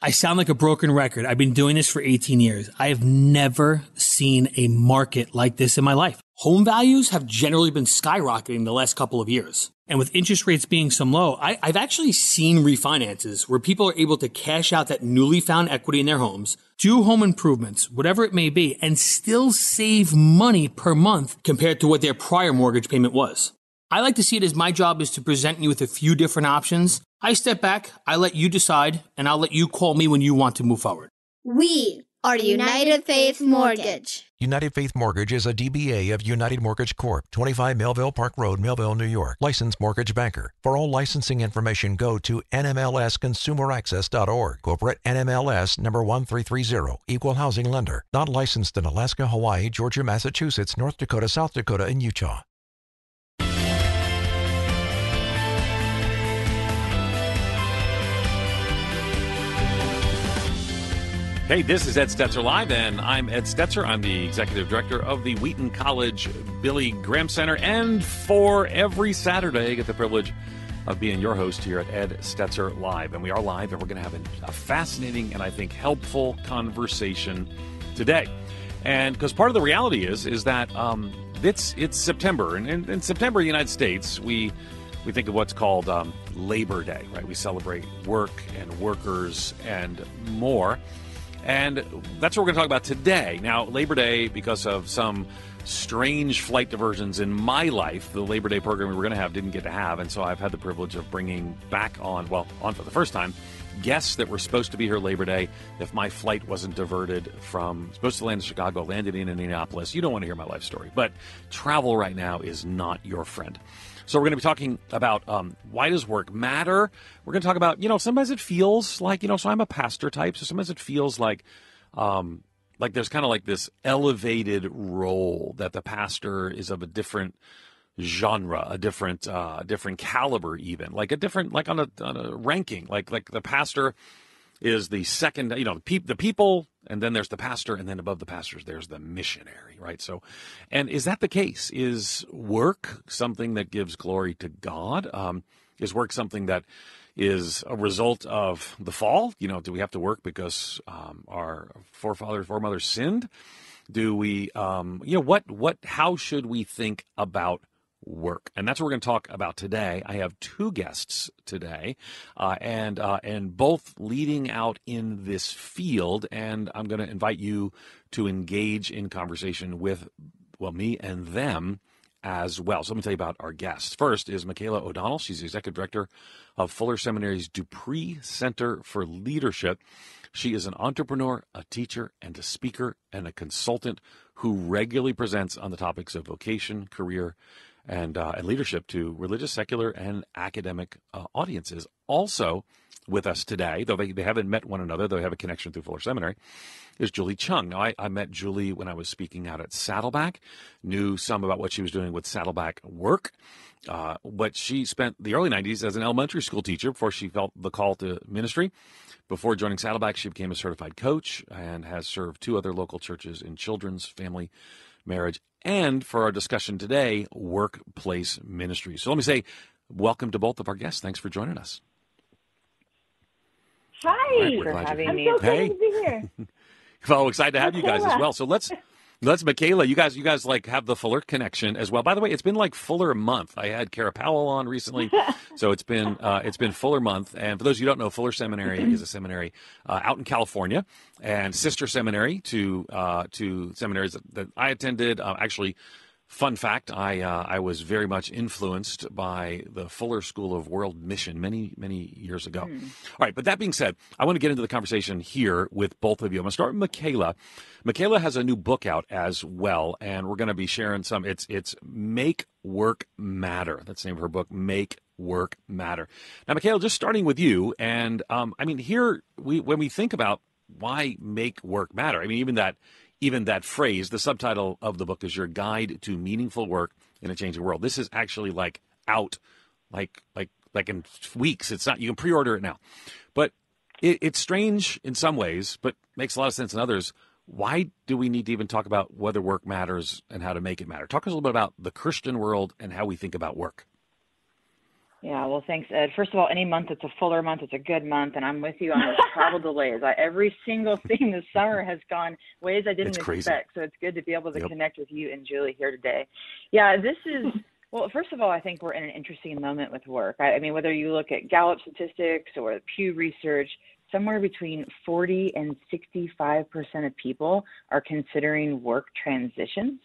I sound like a broken record. I've been doing this for 18 years. I have never seen a market like this in my life. Home values have generally been skyrocketing the last couple of years. And with interest rates being some low, I, have actually seen refinances where people are able to cash out that newly found equity in their homes, do home improvements, whatever it may be, and still save money per month compared to what their prior mortgage payment was. I like to see it as my job is to present you with a few different options. I step back, I let you decide, and I'll let you call me when you want to move forward. We are United Faith Mortgage. United Faith Mortgage is a DBA of United Mortgage Corp., 25 Melville Park Road, Melville, New York. Licensed mortgage banker. For all licensing information, go to nmlsconsumeraccess.org. Corporate NMLS number 1330. Equal housing lender. Not licensed in Alaska, Hawaii, Georgia, Massachusetts, North Dakota, South Dakota, and Utah. Hey, this is Ed Stetzer Live, and I'm Ed Stetzer. I'm the executive director of the Wheaton College Billy Graham Center. And for every Saturday, I get the privilege of being your host here at Ed Stetzer Live. And we are live, and we're going to have a, fascinating and I think helpful conversation today. And because part of the reality is, is that um, it's it's September, and in, in, September, in the United States, we we think of what's called um, Labor Day, right? We celebrate work and workers and more. And that's what we're going to talk about today. Now, Labor Day, because of some strange flight diversions in my life, the Labor Day program we were going to have didn't get to have. And so I've had the privilege of bringing back on, well, on for the first time, guests that were supposed to be here Labor Day. If my flight wasn't diverted from supposed to land in Chicago, landed in Indianapolis, you don't want to hear my life story. But travel right now is not your friend. So we're going to be talking about um, why does work matter. We're going to talk about you know sometimes it feels like you know so I'm a pastor type, so sometimes it feels like um, like there's kind of like this elevated role that the pastor is of a different genre, a different uh, different caliber, even like a different like on a on a ranking, like like the pastor is the second, you know, the, pe- the people, and then there's the pastor, and then above the pastors, there's the missionary, right? So, and is that the case? Is work something that gives glory to God? Um, is work something that is a result of the fall? You know, do we have to work because um, our forefathers, foremothers sinned? Do we, um, you know, what, what, how should we think about work. And that's what we're going to talk about today. I have two guests today, uh, and uh, and both leading out in this field. And I'm going to invite you to engage in conversation with well me and them as well. So let me tell you about our guests. First is Michaela O'Donnell. She's the executive director of Fuller Seminary's De Pree Center for Leadership. She is an entrepreneur, a teacher, and a speaker and a consultant who regularly presents on the topics of vocation, career, and, uh, and leadership to religious, secular, and academic uh, audiences. Also with us today, though they, they haven't met one another, though they have a connection through Fuller Seminary, is Julie Chung. Now, I, I met Julie when I was speaking out at Saddleback, knew some about what she was doing with Saddleback work. Uh, but she spent the early 90s as an elementary school teacher before she felt the call to ministry. Before joining Saddleback, she became a certified coach and has served two other local churches in children's, family, marriage, and for our discussion today, workplace ministry. So let me say welcome to both of our guests. Thanks for joining us. Hi, right, for having me. I'm so hey. to be here. well, excited to have you guys as well. So let's that's Michaela. You guys, you guys like have the Fuller connection as well. By the way, it's been like Fuller month. I had Kara Powell on recently, so it's been uh, it's been Fuller month. And for those of you who don't know, Fuller Seminary is a seminary uh, out in California and sister seminary to uh, to seminaries that, that I attended. Uh, actually Fun fact: I uh, I was very much influenced by the Fuller School of World Mission many many years ago. Mm. All right, but that being said, I want to get into the conversation here with both of you. I'm going to start with Michaela. Michaela has a new book out as well, and we're going to be sharing some. It's it's Make Work Matter. That's the name of her book. Make Work Matter. Now, Michaela, just starting with you, and um, I mean, here we when we think about why make work matter. I mean, even that even that phrase, the subtitle of the book is Your Guide to Meaningful Work in a Changing World. This is actually like out like like like in weeks. It's not you can pre-order it now. But it, it's strange in some ways, but makes a lot of sense in others. Why do we need to even talk about whether work matters and how to make it matter? Talk us a little bit about the Christian world and how we think about work. Yeah, well, thanks, Ed. First of all, any month it's a fuller month, it's a good month, and I'm with you on those travel delays. I, every single thing this summer has gone ways I didn't expect, so it's good to be able to yep. connect with you and Julie here today. Yeah, this is well. First of all, I think we're in an interesting moment with work. I, I mean, whether you look at Gallup statistics or Pew Research, somewhere between 40 and 65 percent of people are considering work transitions.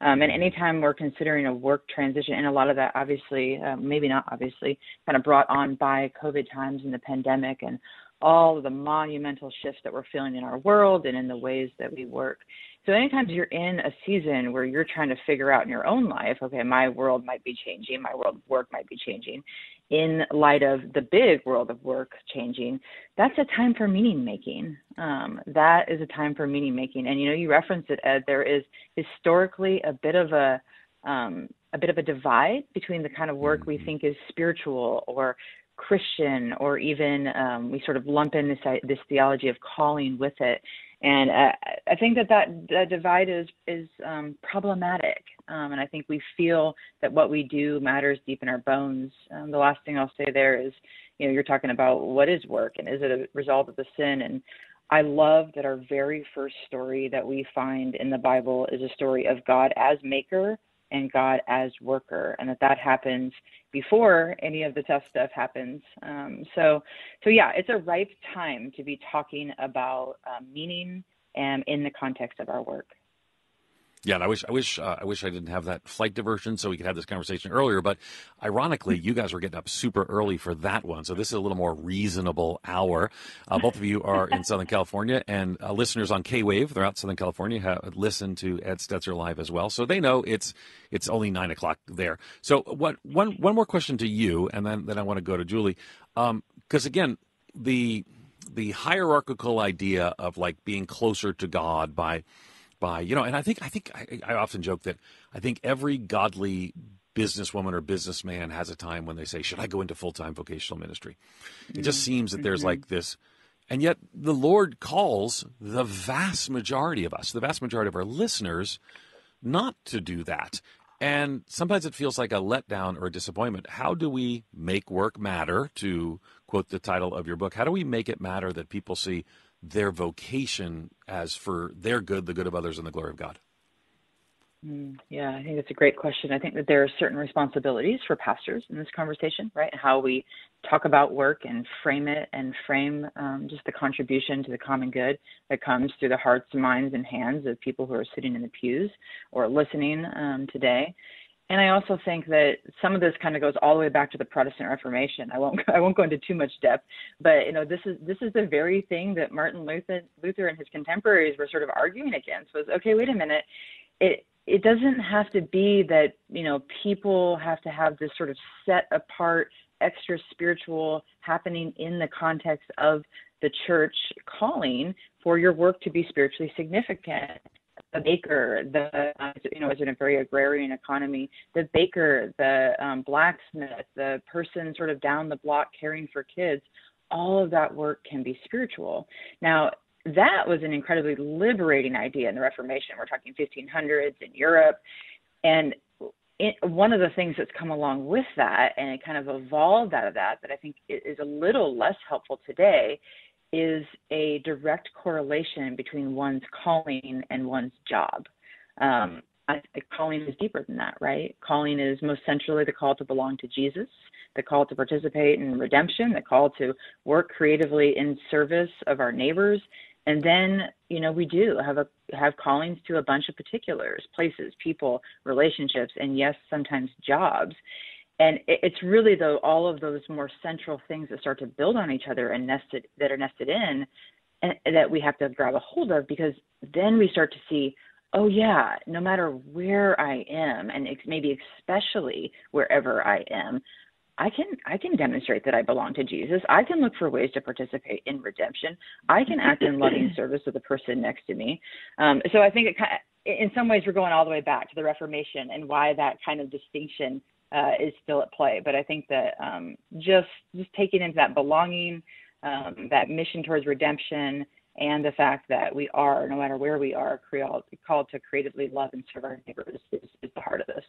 Um, and anytime we're considering a work transition, and a lot of that obviously, uh, maybe not obviously, kind of brought on by COVID times and the pandemic and all the monumental shifts that we're feeling in our world and in the ways that we work. So anytime you're in a season where you're trying to figure out in your own life, okay, my world might be changing, my world of work might be changing, in light of the big world of work changing, that's a time for meaning making. Um, that is a time for meaning making. And you know, you referenced it, Ed. There is historically a bit of a um, a bit of a divide between the kind of work we mm-hmm. think is spiritual or Christian, or even um, we sort of lump in this this theology of calling with it. And uh, I think that that, that divide is is um, problematic, um, and I think we feel that what we do matters deep in our bones. Um, the last thing I'll say there is, you know, you're talking about what is work and is it a result of the sin? And I love that our very first story that we find in the Bible is a story of God as maker and God as worker, and that that happens before any of the tough stuff happens. Um, so, so yeah, it's a ripe time to be talking about uh, meaning and in the context of our work. Yeah, and I wish I wish uh, I wish I didn't have that flight diversion so we could have this conversation earlier. But ironically, you guys were getting up super early for that one, so this is a little more reasonable hour. Uh, both of you are in Southern California, and uh, listeners on K Wave, they're out Southern California, have listened to Ed Stetzer live as well, so they know it's it's only nine o'clock there. So, what one one more question to you, and then then I want to go to Julie, because um, again, the the hierarchical idea of like being closer to God by by you know and i think i think I, I, often joke that i think every godly businesswoman or businessman has a time when they say should i go into full-time vocational ministry mm-hmm. it just seems that there's mm-hmm. like this and yet the lord calls the vast majority of us the vast majority of our listeners not to do that and sometimes it feels like a letdown or a disappointment how do we make work matter to quote the title of your book how do we make it matter that people see their vocation as for their good, the good of others, and the glory of God? Mm, yeah, I think that's a great question. I think that there are certain responsibilities for pastors in this conversation, right? How we talk about work and frame it and frame um, just the contribution to the common good that comes through the hearts, minds, and hands of people who are sitting in the pews or listening um, today. And I also think that some of this kind of goes all the way back to the Protestant Reformation. I won't I won't go into too much depth, but you know this is this is the very thing that Martin Luther Luther and his contemporaries were sort of arguing against was okay, wait a minute, it it doesn't have to be that you know people have to have this sort of set apart extra spiritual happening in the context of the church calling for your work to be spiritually significant the baker, the you know, it's in a very agrarian economy, the baker, the um, blacksmith, the person sort of down the block caring for kids, all of that work can be spiritual. Now, that was an incredibly liberating idea in the Reformation. We're talking 1500s in Europe, and it, one of the things that's come along with that, and it kind of evolved out of that, that I think is a little less helpful today, is a direct correlation between one's calling and one's job. Um, I calling is deeper than that, right? Calling is most centrally the call to belong to Jesus, the call to participate in redemption, the call to work creatively in service of our neighbors. And then, you know, we do have a have callings to a bunch of particulars, places, people, relationships, and yes, sometimes jobs and it's really though all of those more central things that start to build on each other and nested that are nested in and that we have to grab a hold of because then we start to see oh yeah no matter where i am and maybe especially wherever i am i can i can demonstrate that i belong to jesus. I can look for ways to participate in redemption. I can act in loving service to the person next to me. Um, so i think it kind of, in some ways we're going all the way back to the reformation and why that kind of distinction uh, is still at play. But I think that um, just just taking into that belonging, um, that mission towards redemption, and the fact that we are, no matter where we are, called to creatively love and serve our neighbors is, is the heart of this.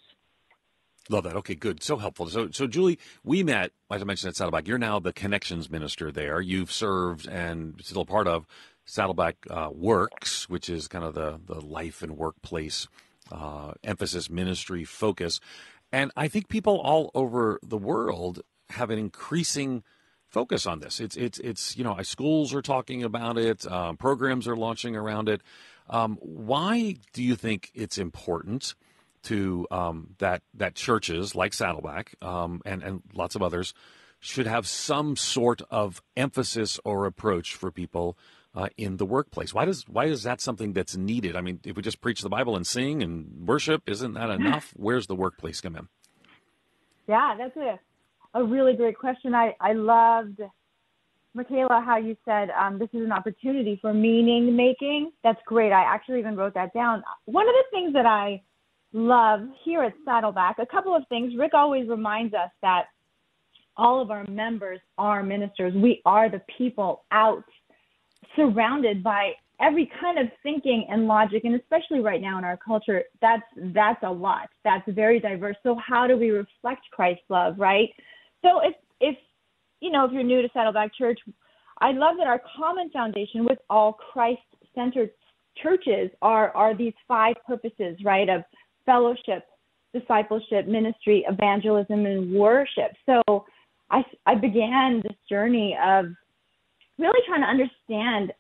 Love that. Okay, good. So helpful. So, so Julie, we met, as I mentioned, at Saddleback. You're now the connections minister there. You've served and still part of Saddleback uh, Works, which is kind of the, the life and workplace uh, emphasis, ministry focus. And I think people all over the world have an increasing focus on this. It's it's it's you know schools are talking about it, um, programs are launching around it. Um, why do you think it's important to um, that that churches like Saddleback um, and and lots of others should have some sort of emphasis or approach for people uh, in the workplace? Why does why is that something that's needed? I mean, if we just preach the Bible and sing and worship, isn't that enough? Where's the workplace come in? Yeah, that's a a really great question. I I loved Michaela, how you said um, this is an opportunity for meaning making. That's great. I actually even wrote that down. One of the things that I love here at Saddleback, a couple of things. Rick always reminds us that all of our members are ministers. We are the people out surrounded by every kind of thinking and logic and especially right now in our culture that's that's a lot. That's very diverse. So how do we reflect christ's love right? So if if you know if you're new to saddleback church i love that our common foundation with all christ centered churches are are these five purposes right of fellowship discipleship ministry evangelism and worship. So i i began this journey of really trying to understand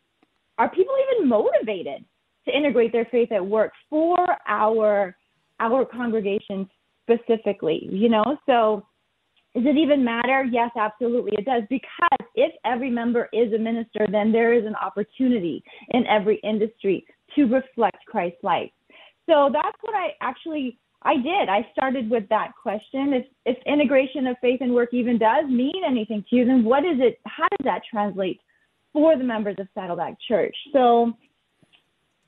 are people even motivated to integrate their faith at work for our our congregation specifically you know? So does it even matter? Yes absolutely it does because if every member is a minister then there is an opportunity in every industry to reflect christ's life so that's what i actually i did. I started with that question. If if integration of faith and work even does mean anything to you then what is it how does that translate for the members of Saddleback Church. So,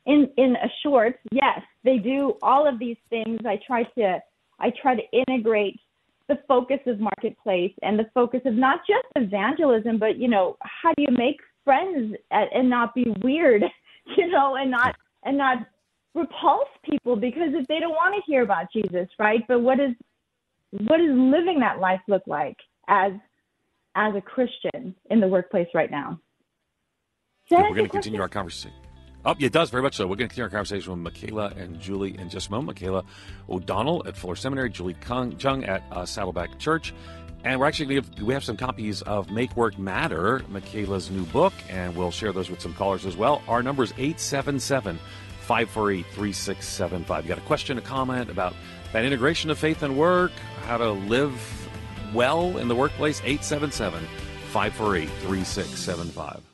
in in a short, yes, they do all of these things. I try to I try to integrate the focus of marketplace and the focus of not just evangelism, but you know, how do you make friends at, and not be weird, you know, and not and not repulse people because if they don't want to hear about Jesus, right? But what is what does living that life look like as as a Christian in the workplace right now? We're going to continue our conversation. Oh, yeah, it does very much so. We're going to continue our conversation with Michaela and Julie in just a moment. Michaela O'Donnell at Fuller Seminary, Julie Chung at uh, Saddleback Church. And we're actually going to we have some copies of Make Work Matter, Michaela's new book, and we'll share those with some callers as well. Our number is 877 548 3675. Got a question, a comment about that integration of faith and work, how to live well in the workplace? 877 548 3675.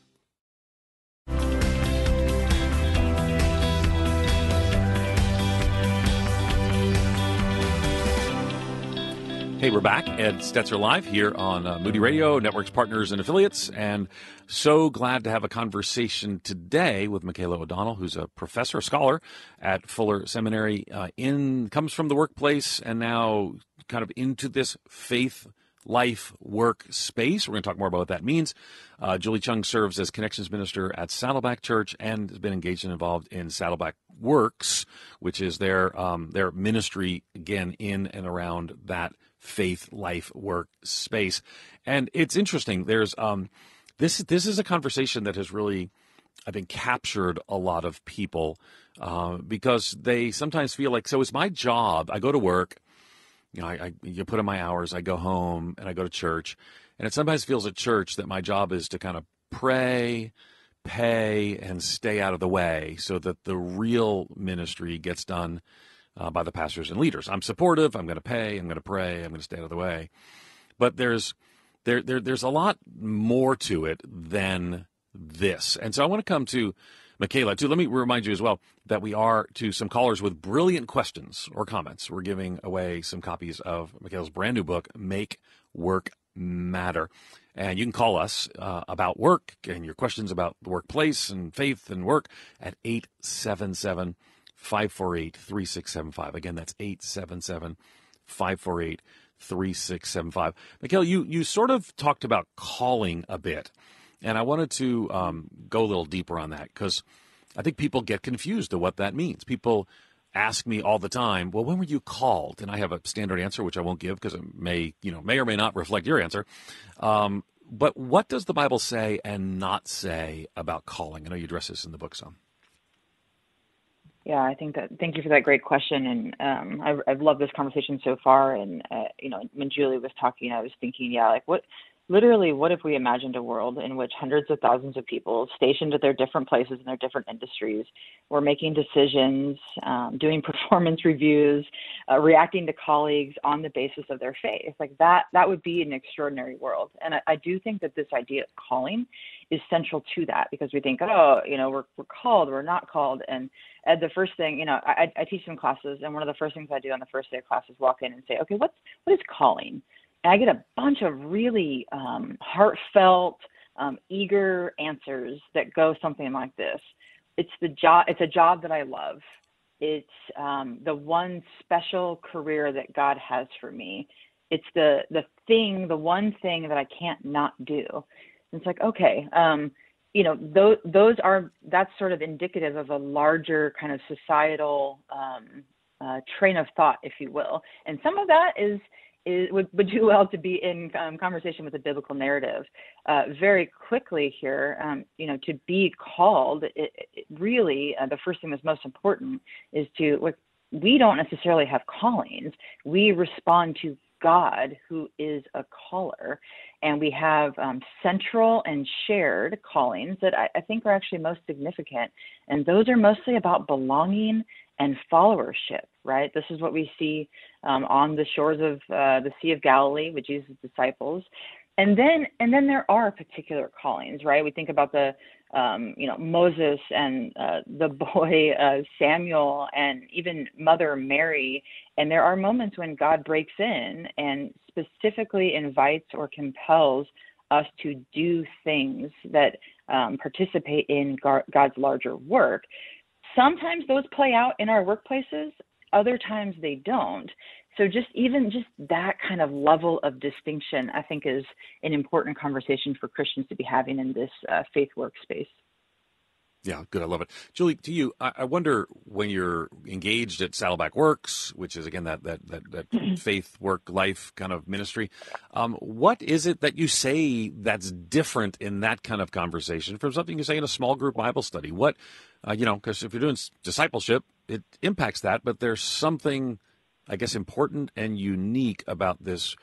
Hey, we're back. Ed Stetzer Live here on uh, Moody Radio, networks, partners, and affiliates. And so glad to have a conversation today with Michaela O'Donnell, who's a professor, a scholar at Fuller Seminary, uh, in comes from the workplace and now kind of into this faith life work space. We're going to talk more about what that means. Uh, Julie Chung serves as connections minister at Saddleback Church and has been engaged and involved in Saddleback Works, which is their um, their ministry again in and around that faith, life, work space. And it's interesting. There's um, this this is a conversation that has really, I think, captured a lot of people uh, because they sometimes feel like, so it's my job. I go to work, you know, I, I you put in my hours. I go home and I go to church, and it sometimes feels at church that my job is to kind of pray pay and stay out of the way so that the real ministry gets done uh, by the pastors and leaders. I'm supportive. I'm going to pay. I'm going to pray. I'm going to stay out of the way. But there's there, there there's a lot more to it than this. And so I want to come to Michaela too. Let me remind you as well that we are to some callers with brilliant questions or comments. We're giving away some copies of Michaela's brand new book, Make Work Matter. And you can call us uh, about work and your questions about the workplace and faith and work at 877- 548 3675. Again, that's 877 548 3675. Michaela, you, you sort of talked about calling a bit, and I wanted to um, go a little deeper on that because I think people get confused to what that means. People ask me all the time, well, when were you called? And I have a standard answer, which I won't give because it may, you know, may or may not reflect your answer. Um, but what does the Bible say and not say about calling? I know you address this in the book some. Yeah, I think that. Thank you for that great question, and um, I've, I've loved this conversation so far. And uh, you know, when Julie was talking, I was thinking, yeah, like what literally, what if we imagined a world in which hundreds of thousands of people stationed at their different places in their different industries were making decisions, um, doing performance reviews, uh, reacting to colleagues on the basis of their faith? Like that, that would be an extraordinary world. And I, I do think that this idea of calling is central to that because we think, oh, you know, we're, we're called, we're not called. And Ed, the first thing, you know, I, I teach some classes, and one of the first things I do on the first day of class is walk in and say, okay, what's what is calling? I get a bunch of really um, heartfelt, um, eager answers that go something like this. It's the job. It's a job that I love. It's um, the one special career that God has for me. It's the the thing, the one thing that I can't not do. And it's like, okay, um, you know, those those are that's sort of indicative of a larger kind of societal um, uh, train of thought, if you will. And some of that is is, would, would do well to be in um, conversation with a biblical narrative. Uh, very quickly here, um, you know, to be called, it, it really, uh, the first thing that's most important is to, we don't necessarily have callings. We respond to God, who is a caller. And we have um, central and shared callings that I, I think are actually most significant. And those are mostly about belonging and followership, right? This is what we see um, on the shores of uh, the Sea of Galilee with Jesus' disciples. And then, and then there are particular callings, right? We think about the, um, you know, Moses and uh, the boy uh, Samuel, and even Mother Mary. And there are moments when God breaks in and specifically invites or compels us to do things that um, participate in God's larger work sometimes those play out in our workplaces other times they don't so just even just that kind of level of distinction i think is an important conversation for christians to be having in this uh, faith workspace yeah, good. I love it. Julie, to you, I, I wonder when you're engaged at Saddleback Works, which is again that that that, that mm-hmm. faith work life kind of ministry. Um, what is it that you say that's different in that kind of conversation from something you say in a small group Bible study? What uh, you know, because if you're doing discipleship, it impacts that, but there's something, I guess, important and unique about this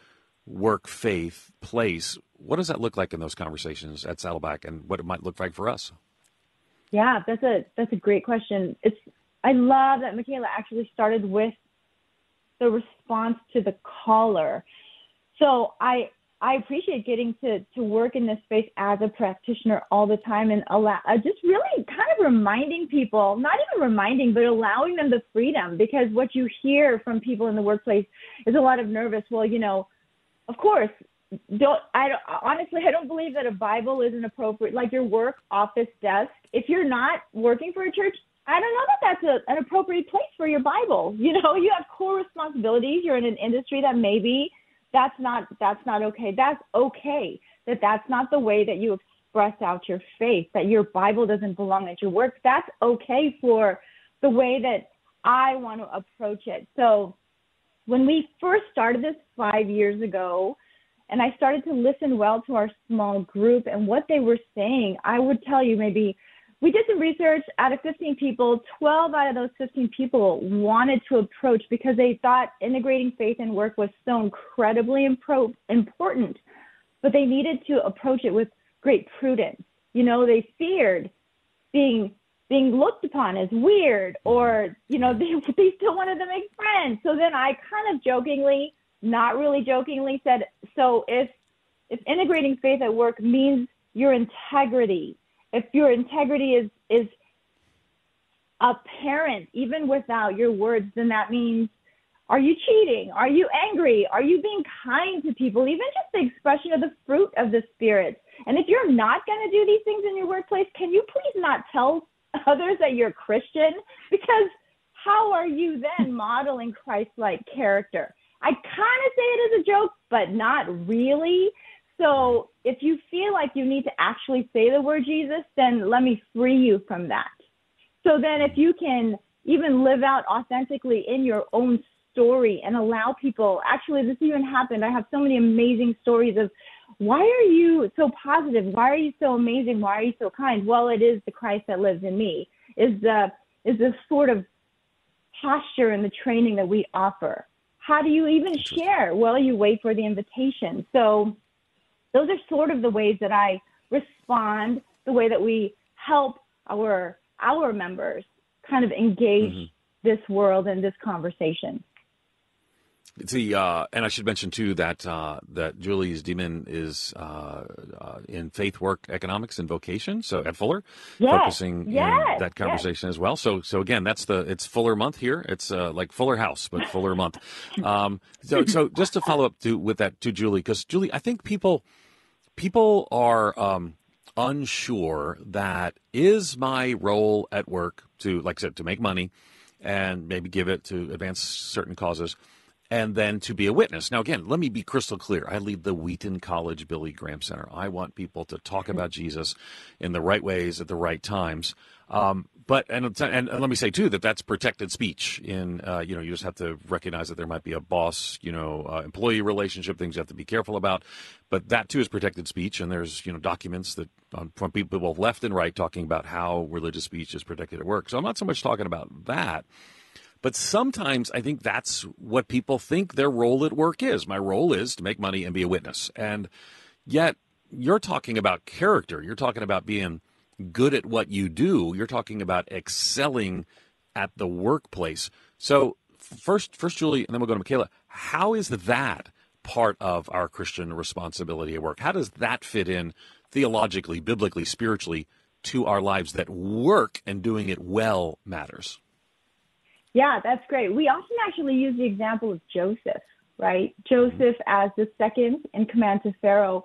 work faith place. What does that look like in those conversations at Saddleback, and what it might look like for us? Yeah, that's a that's a great question. It's I love that Michaela actually started with the response to the caller. So I I appreciate getting to to work in this space as a practitioner all the time and allow uh, just really kind of reminding people, not even reminding, but allowing them the freedom because what you hear from people in the workplace is a lot of nervous. Well, you know, of course, don't I don't, honestly I don't believe that a Bible is an appropriate like your work office desk. If you're not working for a church, I don't know that that's a, an appropriate place for your Bible. You know, you have core responsibilities. You're in an industry that maybe that's not that's not okay. That's okay. That that's not the way that you express out your faith. That your Bible doesn't belong at your work. That's okay for the way that I want to approach it. So when we first started this five years ago, and I started to listen well to our small group and what they were saying, I would tell you maybe we did some research out of 15 people, 12 out of those 15 people wanted to approach because they thought integrating faith and work was so incredibly impro- important, but they needed to approach it with great prudence. You know, they feared being being looked upon as weird or, you know, they, they still wanted to make friends. So then I kind of jokingly not really jokingly said, so if if integrating faith at work means your integrity, if your integrity is is apparent even without your words, then that means are you cheating? Are you angry? Are you being kind to people? Even just the expression of the fruit of the spirit. And if you're not going to do these things in your workplace, can you please not tell others that you're Christian? Because how are you then modeling Christ like character? I kind of say it as a joke, but not really. So if you feel like you need to actually say the word Jesus, then let me free you from that. So then if you can even live out authentically in your own story and allow people actually this even happened. I have so many amazing stories of why are you so positive? Why are you so amazing? Why are you so kind? Well it is the christ that lives in me. Is the is the sort of posture and the training that we offer. How do you even share well you wait for the invitation? So those are sort of the ways that i respond the way that we help our our members kind of engage mm-hmm. this world and this conversation the uh, and I should mention too that uh, that Julie's DMin is uh, uh, in faith work economics and vocation. So at Fuller, yes. focusing yes. in that conversation yes. as well. So so again, that's the it's Fuller month here. It's uh, like Fuller House, but Fuller month. Um, so so just to follow up to with that to Julie, because Julie, I think people people are um, unsure that is my role at work to like I said to make money and maybe give it to advance certain causes and then to be a witness. Now, again, let me be crystal clear. I lead the Wheaton College Billy Graham Center. I want people to talk about Jesus in the right ways at the right times. Um, but and, and, let me say too that that's protected speech. In uh, you know, you just have to recognize that there might be a boss, you know, uh, employee relationship things you have to be careful about. But that too is protected speech, and there's you know documents that um, from people both left and right talking about how religious speech is protected at work. So I'm not so much talking about that. But sometimes I think that's what people think their role at work is. My role is to make money and be a witness. And yet you're talking about character. You're talking about being good at what you do. You're talking about excelling at the workplace. So first, first Julie, and then we'll go to Michaela. How is that part of our Christian responsibility at work? How does that fit in theologically, biblically, spiritually to our lives that work and doing it well matters? Yeah, that's great. We often actually use the example of Joseph, right? Joseph as the second in command to Pharaoh.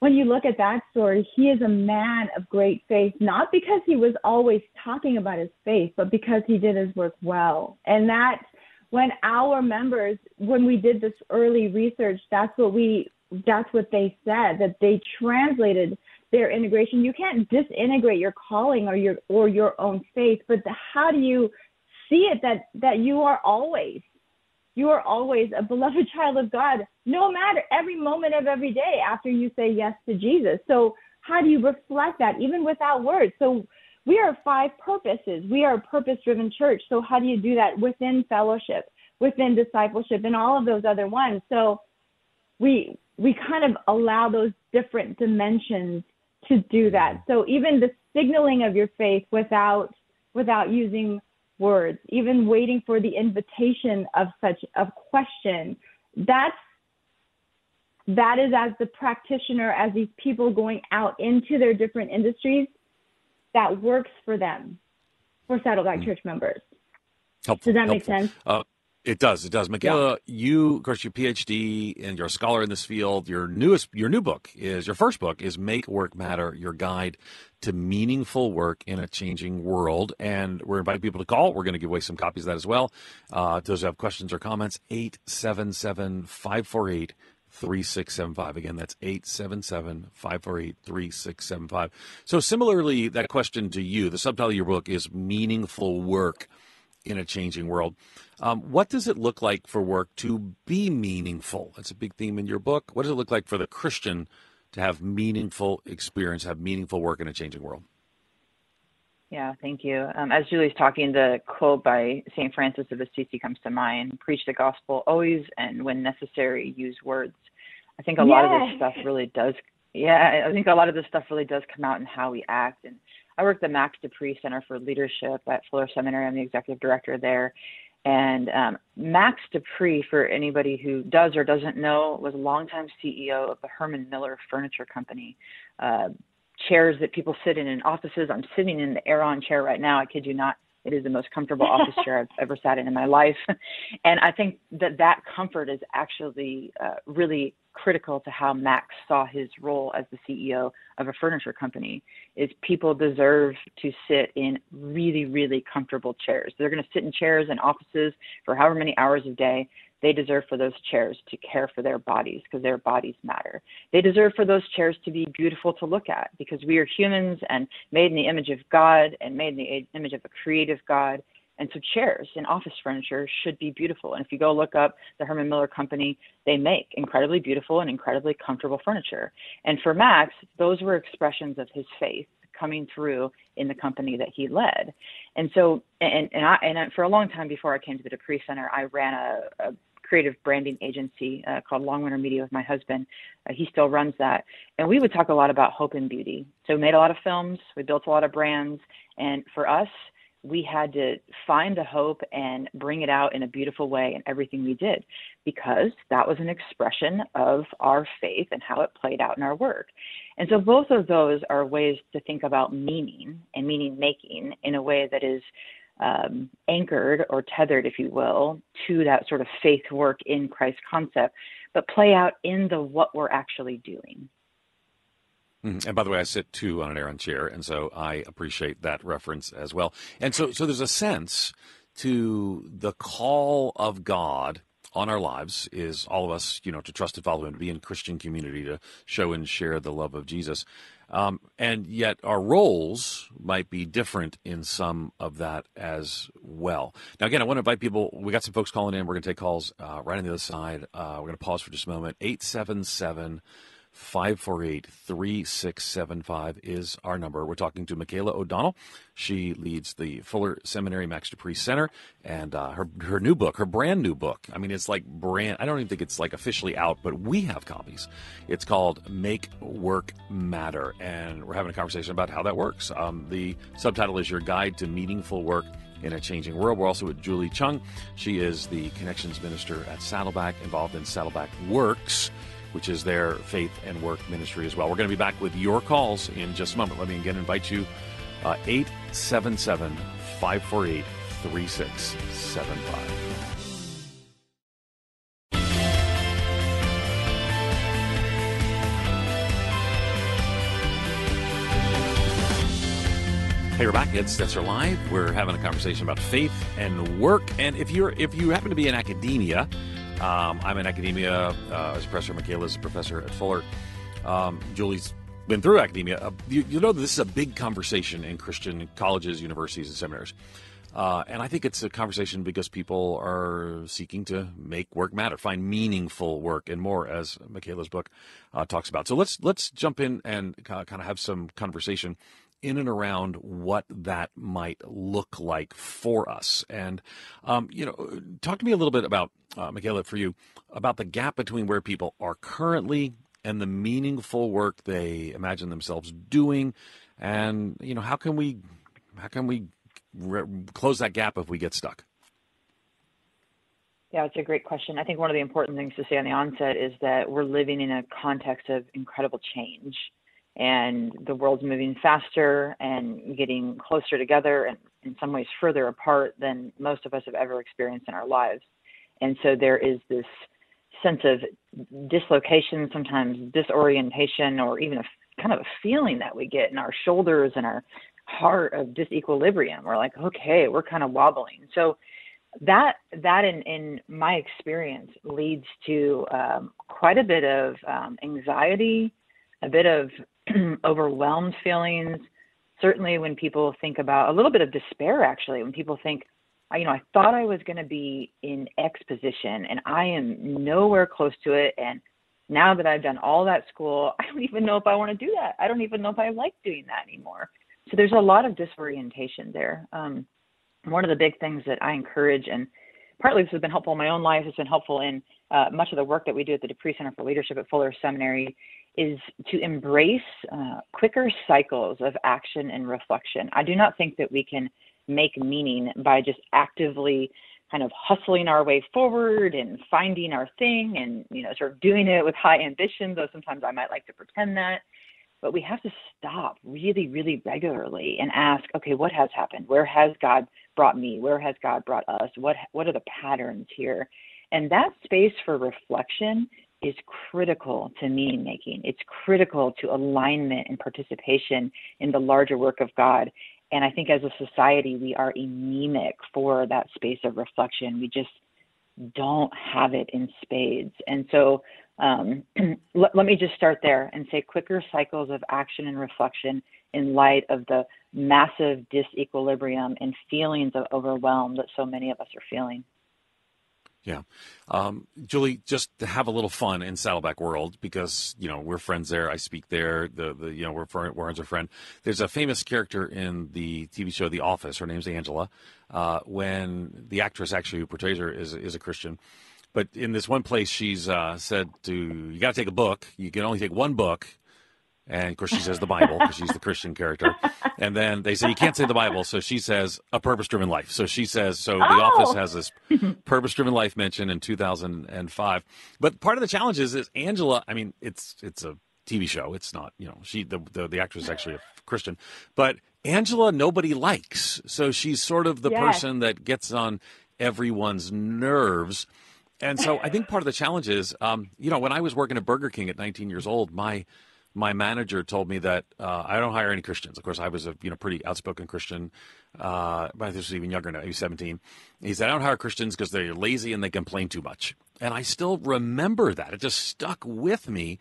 When you look at that story, he is a man of great faith, not because he was always talking about his faith, but because he did his work well. And that when our members, when we did this early research, that's what we that's what they said, that they translated their integration. You can't disintegrate your calling or your or your own faith, but the, how do you see it that that you are always you are always a beloved child of God, no matter every moment of every day after you say yes to Jesus. So how do you reflect that even without words? So we are five purposes. We are a purpose driven church. So how do you do that within fellowship, within discipleship, and all of those other ones? So we we kind of allow those different dimensions to do that. So even the signaling of your faith without without using words, even waiting for the invitation of such a question. That's that is as the practitioner, as these people going out into their different industries, that works for them, for Saddleback mm-hmm. Church members. Helpful, Does that helpful. make sense? Uh, it does. It does. Michaela, yeah. you, of course, your PhD and you're a scholar in this field. Your newest, your new book is your first book is "Make Work Matter: Your Guide to Meaningful Work in a Changing World." And we're inviting people to call. We're going to give away some copies of that as well. Uh, those who have questions or comments, 877 548 3675. Again, that's 877 548 3675. So, similarly, that question to you, the subtitle of your book is Meaningful Work in a Changing World. Um, what does it look like for work to be meaningful? That's a big theme in your book. What does it look like for the Christian to have meaningful experience, have meaningful work in a changing world? Yeah, thank you. Um, as Julie's talking, the quote by St. Francis of Assisi comes to mind preach the gospel always, and when necessary, use words. I think a lot of this stuff really does, yeah, I think a lot of this stuff really does come out in how we act. And I work at the Max De Pree Center for Leadership at Fuller Seminary. I'm the executive director there. And um, Max De Pree, for anybody who does or doesn't know, was a longtime CEO of the Herman Miller Furniture Company. Uh, chairs that people sit in in offices. I'm sitting in the Aeron chair right now. I kid you not. It is the most comfortable office chair I've ever sat in in my life. And I think that that comfort is actually uh, really critical to how Max saw his role as the CEO of a furniture company is people deserve to sit in really really comfortable chairs. They're going to sit in chairs in offices for however many hours a day. They deserve for those chairs to care for their bodies because their bodies matter. They deserve for those chairs to be beautiful to look at because we are humans and made in the image of God and made in the image of a creative God And so chairs and office furniture should be beautiful. And if you go look up the Herman Miller Company, they make incredibly beautiful and incredibly comfortable furniture. And for Max, those were expressions of his faith coming through in the company that he led. And so, and and I and for a long time before I came to the De Pree Center, I ran a, a creative branding agency uh, called Long Winter Media with my husband. Uh, he still runs that, and we would talk a lot about hope and beauty. So we made a lot of films, we built a lot of brands, and for us, we had to find the hope and bring it out in a beautiful way in everything we did because that was an expression of our faith and how it played out in our work. And so both of those are ways to think about meaning and meaning making in a way that is um, anchored or tethered, if you will, to that sort of faith work in Christ concept, but play out in the what we're actually doing. Mm-hmm. And by the way, I sit too on an Aeron chair, and so I appreciate that reference as well. And so, so there's a sense to the call of God on our lives is all of us, you know, to trust and follow Him, to be in Christian community, to show and share the love of Jesus. Um, and yet our roles might be different in some of that as well. Now, again, I want to invite people. We got some folks calling in. We're going to take calls uh, right on the other side. Uh, we're going to pause for just a moment. 877- 548 3675 is our number. We're talking to Michaela O'Donnell. She leads the Fuller Seminary Max De Pree Center, and uh, her her new book, her brand new book. I mean, it's like brand. I don't even think it's like officially out, but we have copies. It's called Make Work Matter, and we're having a conversation about how that works. Um, the subtitle is Your Guide to Meaningful Work in a changing world. We're also with Julie Chung. She is the connections minister at Saddleback, involved in Saddleback Works which is their faith and work ministry as well. We're going to be back with your calls in just a moment. Let me again invite you uh, 877 548 3675. Hey, we're back. It's Stetzer Live. We're having a conversation about faith and work. And if you're if you happen to be in academia, um, I'm in academia uh, as professor. Michaela's a professor at Fuller. Um, Julie's been through academia. Uh, you, you, know, this is a big conversation in Christian colleges, universities, and seminaries. Uh, and I think it's a conversation because people are seeking to make work matter, find meaningful work, and more, as Michaela's book uh, talks about. So let's let's jump in and kind of have some conversation in and around what that might look like for us. And, um, you know, talk to me a little bit about, uh, Michaela, for you, about the gap between where people are currently and the meaningful work they imagine themselves doing. And, you know, how can we, how can we re- close that gap if we get stuck? Yeah, it's a great question. I think one of the important things to say on the onset is that we're living in a context of incredible change and the world's moving faster and getting closer together and in some ways further apart than most of us have ever experienced in our lives. And so there is this sense of dislocation, sometimes disorientation, or even a kind of a feeling that we get in our shoulders and our heart of disequilibrium. We're like, okay, we're kind of wobbling. So that that in, in my experience leads to um, quite a bit of um, anxiety, a bit of overwhelmed feelings. Certainly, when people think about a little bit of despair, actually, when people think, you know, I thought I was going to be in X position and I am nowhere close to it. And now that I've done all that school, I don't even know if I want to do that. I don't even know if I like doing that anymore. So there's a lot of disorientation there. Um, one of the big things that I encourage, and partly this has been helpful in my own life, it's been helpful in uh, much of the work that we do at the De Pree Center for Leadership at Fuller Seminary, is to embrace uh, quicker cycles of action and reflection. I do not think that we can make meaning by just actively kind of hustling our way forward and finding our thing and you know sort of doing it with high ambition though sometimes i might like to pretend that. But we have to stop really really regularly and ask okay what has happened? Where has god brought me? Where has god brought us? What what are the patterns here? And that space for reflection is critical to meaning making. It's critical to alignment and participation in the larger work of God. And I think as a society, we are anemic for that space of reflection. We just don't have it in spades. And so um, let, let me just start there and say quicker cycles of action and reflection in light of the massive disequilibrium and feelings of overwhelm that so many of us are feeling. Yeah. Um, Julie, just to have a little fun in Saddleback World because, you know, we're friends there. I speak there. The, the you know, we're, Warren's a friend. There's a famous character in the TV show The Office. Her name's Angela. Uh, when the actress actually who portrays her is, is a Christian. But in this one place, she's uh, said to, you got to take a book. You can only take one book and of course, she says the Bible because she's the Christian character. And then they say you can't say the Bible, so she says a purpose-driven life. So she says so. The oh. Office has this purpose-driven life mention in 2005. But part of the challenge is, is Angela. I mean, it's it's a TV show. It's not you know she the the, the actress is actually a Christian, but Angela nobody likes. So she's sort of the Yes. person that gets on everyone's nerves. And so I think part of the challenge is, um, you know, when I was working at Burger King at 19 years old, my my manager told me that uh, I don't hire any Christians. Of course, I was a you know pretty outspoken Christian, uh, but this was even younger now. He was 17. He said I don't hire Christians because they're lazy and they complain too much. And I still remember that. It just stuck with me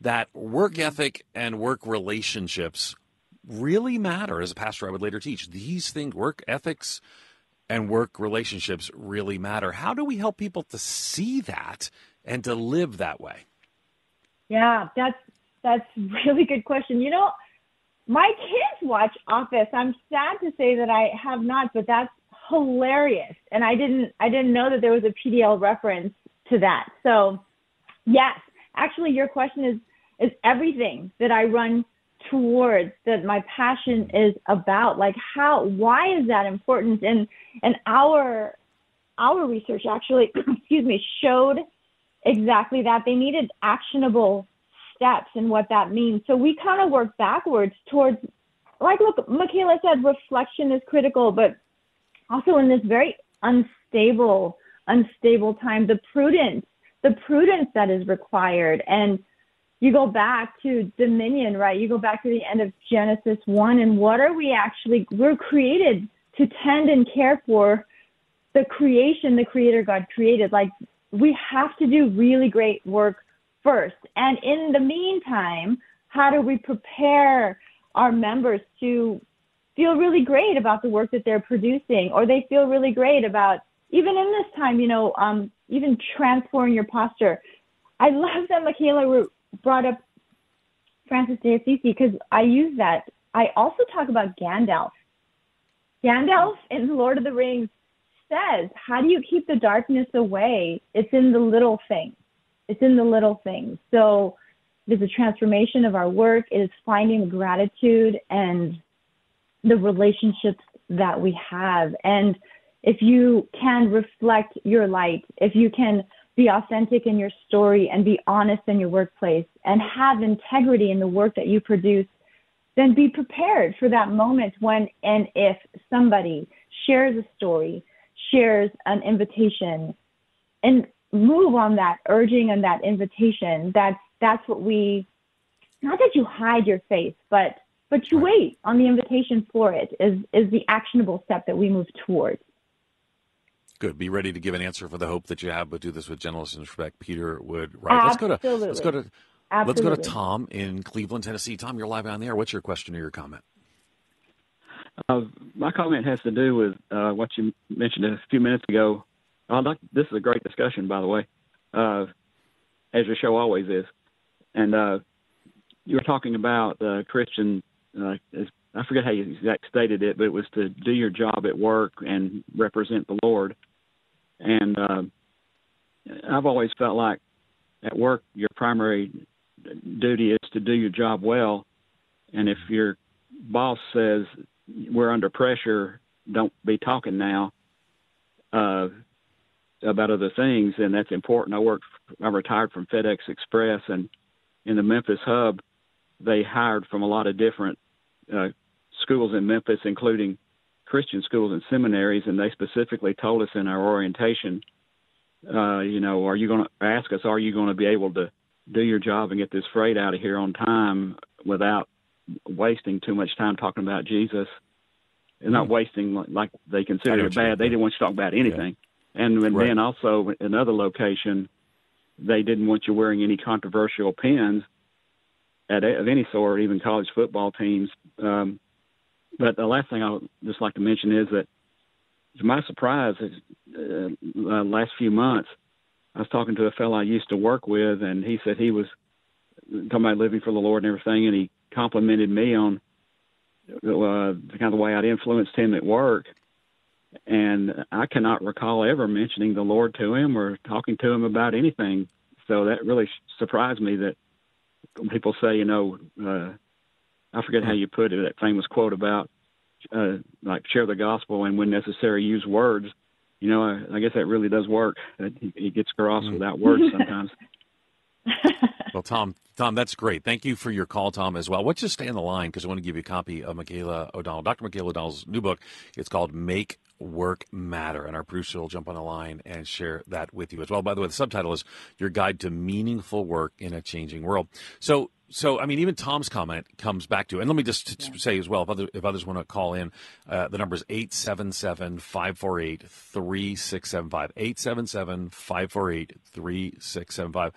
that work ethic and work relationships really matter. As a pastor, I would later teach these things: work ethics and work relationships really matter. How do we help people to see that and to live that way? Yeah, that's that's a really good question. You know, my kids watch Office. I'm sad to say that I have not, but that's hilarious. And I didn't I didn't know that there was a PDL reference to that. So, yes, actually your question is is everything that I run towards that my passion is about. Like how why is that important? And and our our research actually, excuse me, showed exactly that. They needed actionable steps and what that means. So we kind of work backwards towards, like, look, Michaela said, reflection is critical, but also in this very unstable, unstable time, the prudence, the prudence that is required. And you go back to dominion, right? You go back to the end of Genesis 1, and what are we actually, we're created to tend and care for the creation the creator God created. Like, we have to do really great work first. And in the meantime, how do we prepare our members to feel really great about the work that they're producing, or they feel really great about even in this time, you know, um, even transforming your posture. I love that Michaela brought up Francis de Assisi because I use that. I also talk about Gandalf. Gandalf in Lord of the Rings says, How do you keep the darkness away? It's in the little things. It's in the little things. So it is a transformation of our work. It is finding gratitude and the relationships that we have. And if you can reflect your light, if you can be authentic in your story and be honest in your workplace and have integrity in the work that you produce, then be prepared for that moment when and if somebody shares a story, shares an invitation, and move on that urging and that invitation. That's that's what we not that you hide your face, but but you wait on the invitation for it is is the actionable step that we move towards. Good. Be ready to give an answer for the hope that you have, but do this with gentleness and respect. Peter would right. Let's go to let's go to Absolutely. let's go to Tom in Cleveland, Tennessee. Tom, you're live on the air. What's your question or your comment? Uh, my comment has to do with uh, what you mentioned a few minutes ago. I'd like, this is a great discussion, by the way, uh, as your show always is. And uh, you were talking about uh, Christian, uh, I forget how you exact stated it, but it was to do your job at work and represent the Lord. And uh, I've always felt like at work, your primary duty is to do your job well. And if your boss says we're under pressure, don't be talking now uh, about other things, and that's important. I worked, I retired from FedEx Express, and in the Memphis hub, they hired from a lot of different uh, schools in Memphis, including Christian schools and seminaries, and they specifically told us in our orientation, uh, you know, are you going to ask us, are you going to be able to do your job and get this freight out of here on time without wasting too much time talking about Jesus and not wasting like, like they Hmm. Considered it bad. They didn't want you to talk about anything. And, Right. then also another location, they didn't want you wearing any controversial pins. at of any sort, even college football teams. Um, but the last thing I would just like to mention is that, to my surprise, uh, uh, last few months, I was talking to a fellow I used to work with, and he said he was talking about living for the Lord and everything, and he complimented me on uh, the kind of the way I'd influenced him at work. And I cannot recall ever mentioning the Lord to him or talking to him about anything. So that really surprised me that people say, you know, uh, I forget how you put it, that famous quote about uh, like share the gospel and when necessary use words. You know, I, I guess that really does work. He, he gets across mm. without words sometimes. well, Tom, Tom, that's great. Thank you for your call, Tom, as well. Let's just stay on the line because I want to give you a copy of Michaela O'Donnell, Dr. Michaela O'Donnell's new book. It's called Make Work Matter, and our producer will jump on the line and share that with you as well. By the way, the subtitle is Your Guide to Meaningful Work in a Changing World. So, so I mean, even Tom's comment comes back to, and let me just yeah. say as well, if, other, if others want to call in, uh, the number is 877 548 3675. 877 548 3675.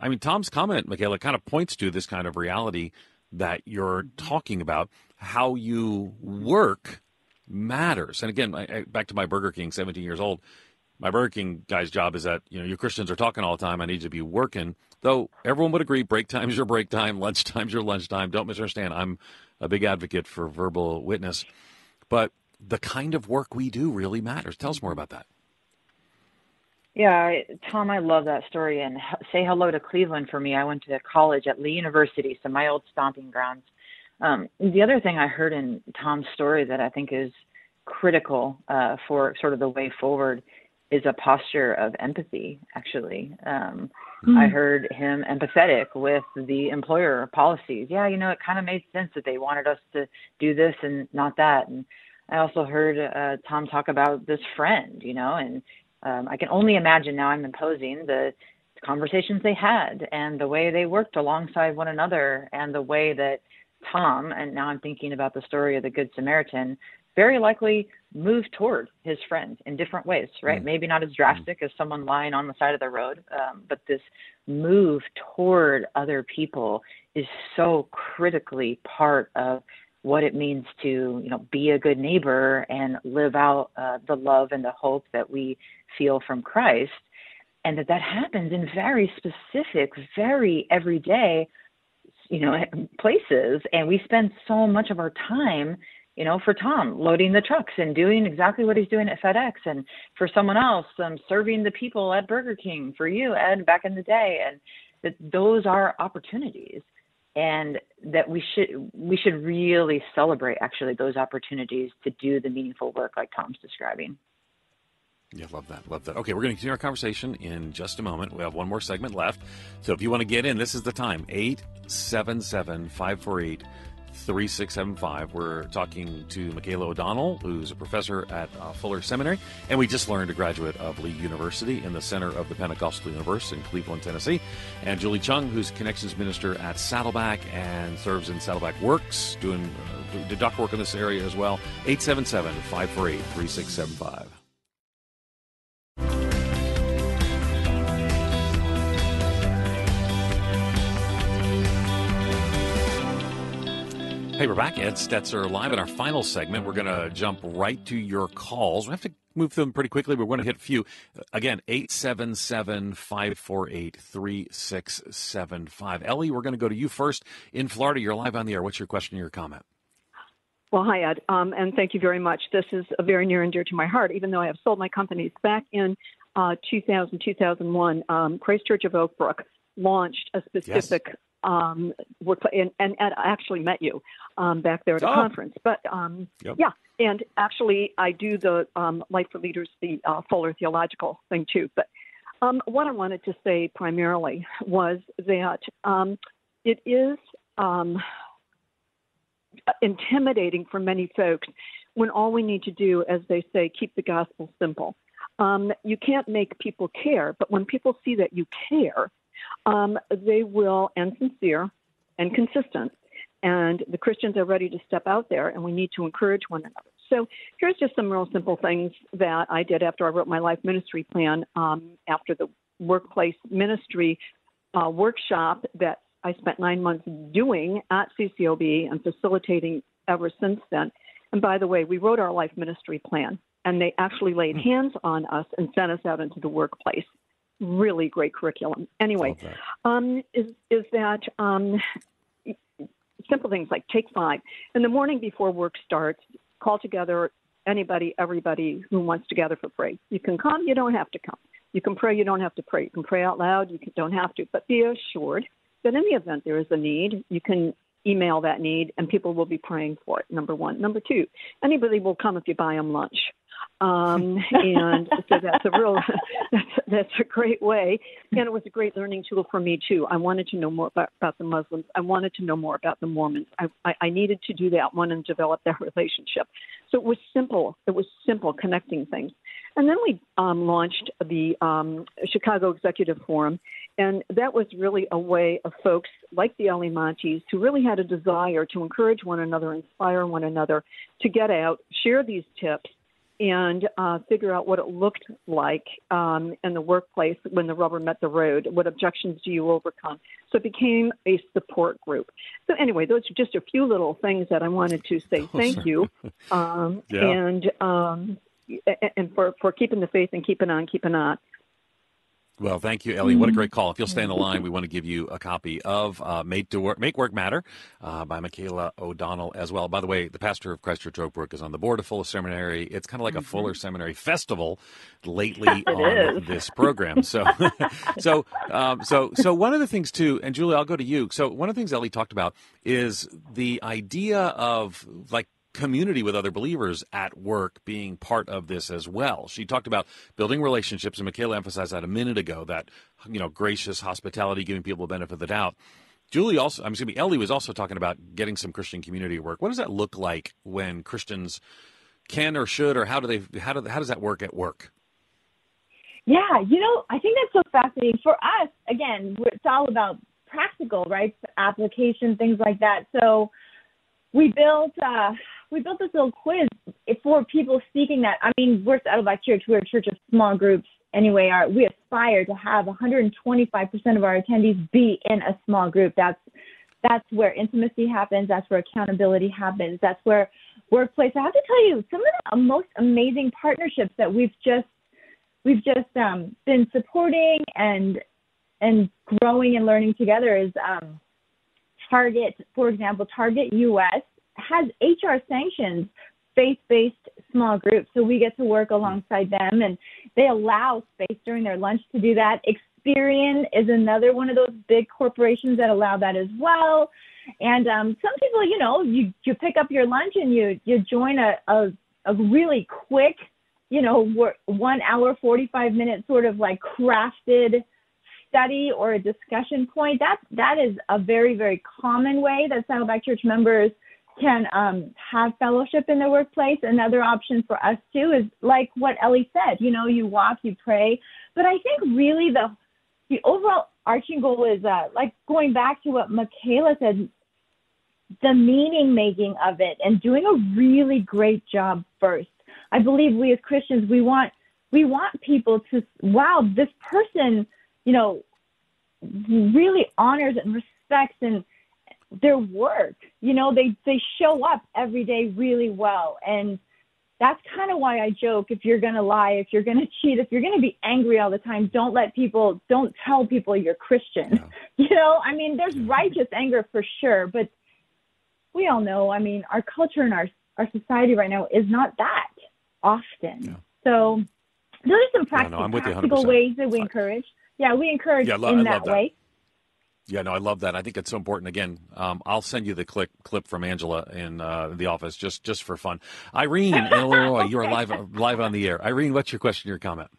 I mean, Tom's comment, Michaela, kind of points to this kind of reality that you're talking about, how you work matters. And again, I, I, back to my Burger King, 17 years old. My Burger King guy's job is that you know you Christians are talking all the time. I need to be working. Though everyone would agree, break time's your break time, lunch time's your lunch time. Don't misunderstand. I'm a big advocate for verbal witness, but the kind of work we do really matters. Tell us more about that. Yeah, Tom, I love that story. And say hello to Cleveland for me. I went to college at Lee University, so my old stomping grounds. Um, the other thing I heard in Tom's story that I think is critical uh, for sort of the way forward is a posture of empathy, actually. Um, mm-hmm. I heard him empathetic with the employer policies. Yeah, you know, it kind of made sense that they wanted us to do this and not that. And I also heard uh, Tom talk about this friend, you know, and um, I can only imagine now I'm imposing the conversations they had and the way they worked alongside one another and the way that Tom, and now I'm thinking about the story of the Good Samaritan, very likely moved toward his friend in different ways, right? Mm. Maybe not as drastic mm. as someone lying on the side of the road, um, but this move toward other people is so critically part of what it means to, you know, be a good neighbor and live out uh, the love and the hope that we feel from Christ, and that that happens in very specific, very everyday you know places and we spend so much of our time you know for tom loading the trucks and doing exactly what he's doing at fedex and for someone else um, serving the people at burger king for you ed back in the day. And that those are opportunities. And that we should we should really celebrate actually those opportunities to do the meaningful work like tom's describing yeah, love that. Love that. Okay, we're going to continue our conversation in just a moment. We have one more segment left. So if you want to get in, this is the time 877 548 3675. We're talking to Michaela O'Donnell, who's a professor at uh, Fuller Seminary, and we just learned a graduate of Lee University in the center of the Pentecostal Universe in Cleveland, Tennessee, and Julie Chung, who's connections minister at Saddleback and serves in Saddleback Works, doing uh, doc work in this area as well. 877 548 3675. Hey, we're back. Ed Stetzer live in our final segment. We're going to jump right to your calls. We have to move them pretty quickly. We're going to hit a few. Again, 877 548 3675. Ellie, we're going to go to you first in Florida. You're live on the air. What's your question or your comment? Well, hi, Ed, um, and thank you very much. This is very near and dear to my heart, even though I have sold my companies. Back in uh, 2000, 2001, um, Christ Church of Oak Brook launched a specific yes um, and, and, and actually met you um, back there at a oh. conference. But um, yep. yeah, and actually I do the um, Life for Leaders, the uh, Fuller Theological thing too. But um, what I wanted to say primarily was that um, it is um, intimidating for many folks when all we need to do, as they say, keep the gospel simple. Um, you can't make people care, but when people see that you care, um, they will, and sincere and consistent, and the Christians are ready to step out there, and we need to encourage one another. So here's just some real simple things that I did after I wrote my life ministry plan um, after the workplace ministry uh, workshop that I spent nine months doing at CCOB and facilitating ever since then. And by the way, we wrote our life ministry plan, and they actually laid Hmm. hands on us and sent us out into the workplace. Really great curriculum. Anyway, um, is is that um, simple things like take five in the morning before work starts. Call together anybody, everybody who wants to gather for free. You can come, you don't have to come. You can pray, you don't have to pray. You can pray out loud, you can, don't have to. But be assured that in the event there is a need, you can email that need and people will be praying for it. Number one. Number two, anybody will come if you buy them lunch. Um, and so that's a real, that's, that's a great way. And it was a great learning tool for me too. I wanted to know more about, about the Muslims. I wanted to know more about the Mormons. I, I, I needed to do that one and develop that relationship. So it was simple. It was simple connecting things. And then we um, launched the um, Chicago Executive Forum, and that was really a way of folks like the Ali Montes who really had a desire to encourage one another, inspire one another to get out, share these tips, and uh, figure out what it looked like um, in the workplace when the rubber met the road. What objections do you overcome? So it became a support group. So anyway, those are just a few little things that I wanted to say thank you, um, Yeah. and um, and for for keeping the faith and keeping on, keeping on. Well, thank you, Ellie. What a great call. If you'll stay on the line, we want to give you a copy of uh, Make, to Work, Make Work Matter uh, by Michaela O'Donnell as well. By the way, the pastor of Christ Church Oak Brook is on the board of Fuller Seminary. It's kind of like a Fuller Seminary festival lately on is. this program. So, so, um, so, so one of the things too, and Julie, I'll go to you. So one of the things Ellie talked about is the idea of like community with other believers at work being part of this as well. She talked about building relationships, and Michaela emphasized that a minute ago that, you know, gracious hospitality, giving people the benefit of the doubt. Julie also, I'm assuming Ellie was also talking about getting some Christian community work. What does that look like when Christians can or should, or how do they, how, do, how does that work at work? Yeah, you know, I think that's so fascinating. For us, again, it's all about practical, right? Application, things like that. So we built uh, we built this little quiz for people seeking that. I mean, we're Saddleback Church. We're a church of small groups. Anyway, our, we aspire to have 125% of our attendees be in a small group. That's that's where intimacy happens. That's where accountability happens. That's where workplace. I have to tell you, some of the most amazing partnerships that we've just we've just um, been supporting and and growing and learning together is um, Target, for example, Target US has HR sanctions faith-based small groups, so we get to work alongside them, and they allow space during their lunch to do that. Experian is another one of those big corporations that allow that as well. And um, some people, you know, you you pick up your lunch and you you join a a, a really quick, you know, one hour, forty five minute sort of like crafted study or a discussion point. That that is a very very common way that Saddleback Church members can um, have fellowship in their workplace. Another option for us too is like what Ellie said. You know, you walk, you pray, but I think really the the overall arching goal is uh, like going back to what Michaela said, the meaning making of it and doing a really great job first. I believe we as Christians we want we want people to wow this person you know really honors and respects and their work. You know, they they show up every day really well and that's kind of why I joke if you're going to lie, if you're going to cheat, if you're going to be angry all the time, don't let people don't tell people you're Christian. You know, I mean, there's righteous anger for sure, but we all know, I mean, our culture and our our society right now is not that often. So those are some practical, no, you practical 100%. ways that we encourage. Yeah, we encourage Yeah, lo- in that that. way. Yeah, no, I love that. I think it's so important. Again, um, I'll send you the clip clip from Angela in uh, the office just just for fun. Irene in Illinois, you're live live on the air. Irene, what's your question? Your comment?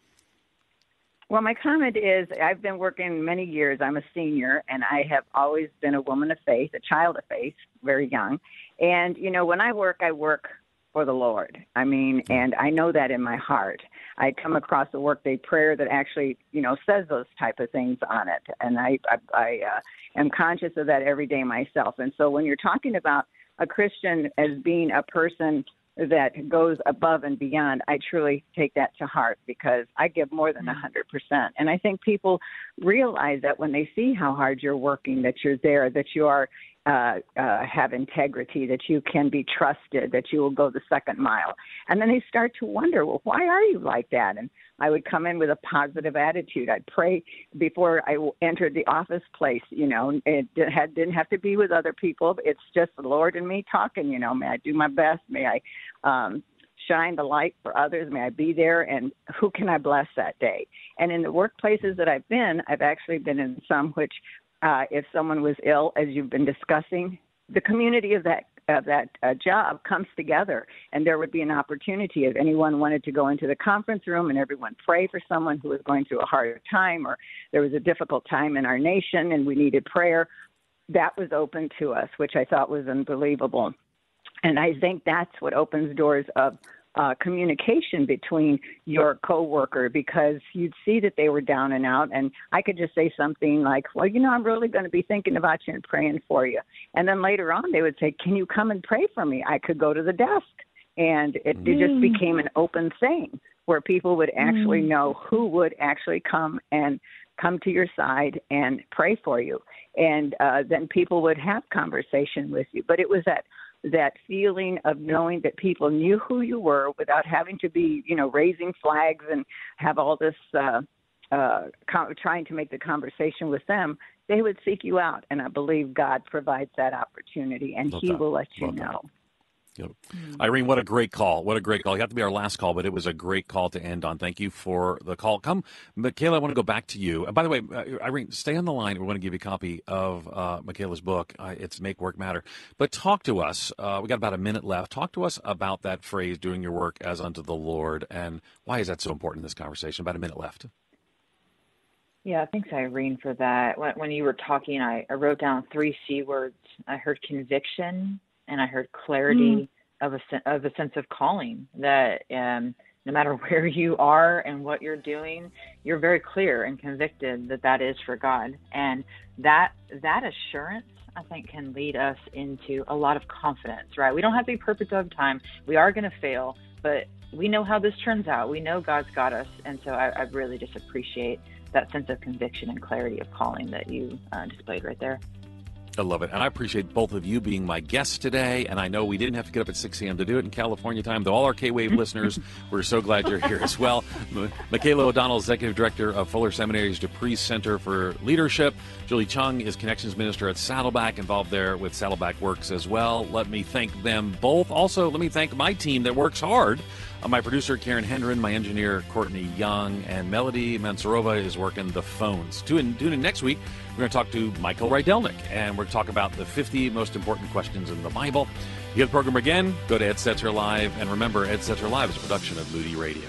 Well, my comment is I've been working many years. I'm a senior, and I have always been a woman of faith, a child of faith, very young. And, you know, when I work, I work for the Lord. I mean, and I know that in my heart. I come across a workday prayer that actually, you know, says those type of things on it, and I, I, I uh, am conscious of that every day myself. And so, when you're talking about a Christian as being a person that goes above and beyond, I truly take that to heart because I give more than a hundred percent. And I think people realize that when they see how hard you're working, that you're there, that you are uh, uh, have integrity, that you can be trusted, that you will go the second mile. And then they start to wonder, well, why are you like that? And I would come in with a positive attitude. I'd pray before I entered the office place. You know, it had, didn't have to be with other people. It's just the Lord and me talking. You know, may I do my best? May I um, shine the light for others? May I be there? And who can I bless that day? And in the workplaces that I've been, I've actually been in some which uh, if someone was ill, as you've been discussing, the community of that of that uh, job comes together, and there would be an opportunity if anyone wanted to go into the conference room and everyone pray for someone who was going through a hard time, or there was a difficult time in our nation and we needed prayer. That was open to us, which I thought was unbelievable. And I think that's what opens doors of uh, communication between your coworker because you'd see that they were down and out, and I could just say something like, "Well, you know, I'm really going to be thinking about you and praying for you," and then later on they would say, "Can you come and pray for me?" I could go to the desk, and it, mm. it just mm. became an open thing where people would actually mm. know who would actually come and come to your side and pray for you and uh, then people would have conversation with you but it was that that feeling of knowing that people knew who you were without having to be, you know, raising flags and have all this uh, uh, co- trying to make the conversation with them, they would seek you out. And I believe God provides that opportunity, and Love He that. will let you Love know. That. Yep. Irene, what a great call. What a great call. You have to be our last call, but it was a great call to end on. Thank you for the call. Come, Michaela, I want to go back to you. And by the way, uh, Irene, stay on the line. We want to give you a copy of uh, Michaela's book. Uh, it's Make Work Matter. But talk to us. Uh, we got about a minute left. Talk to us about that phrase, doing your work as unto the Lord, and why is that so important in this conversation? About a minute left. Yeah, thanks, Irene, for that. When, when you were talking, I, I wrote down three C words. I heard conviction, and I heard clarity mm. of a of a sense of calling that um, no matter where you are and what you're doing, you're very clear and convicted that that is for God, and that that assurance I think can lead us into a lot of confidence. Right? We don't have to be perfect all the time. We are going to fail, but we know how this turns out. We know God's got us, and so I, I really just appreciate that sense of conviction and clarity of calling that you uh, displayed right there. I love it. And I appreciate both of you being my guests today. And I know we didn't have to get up at 6 a.m. to do it in California time. Though all our K Wave listeners, we're so glad you're here as well. Michaela O'Donnell, Executive Director of Fuller Seminary's De Pree Center for Leadership. Julie Chung is Connections Minister at Saddleback, involved there with Saddleback Works as well. Let me thank them both. Also, let me thank my team that works hard uh, my producer, Karen Hendren, my engineer, Courtney Young, and Melody Mansurova is working the phones. Tune in, next week. We're going to talk to Michael Rydelnik, and we're going to talk about the 50 most important questions in the Bible. You the program again, go to Ed Stetzer Live, and remember, Ed Stetzer Live is a production of Moody Radio.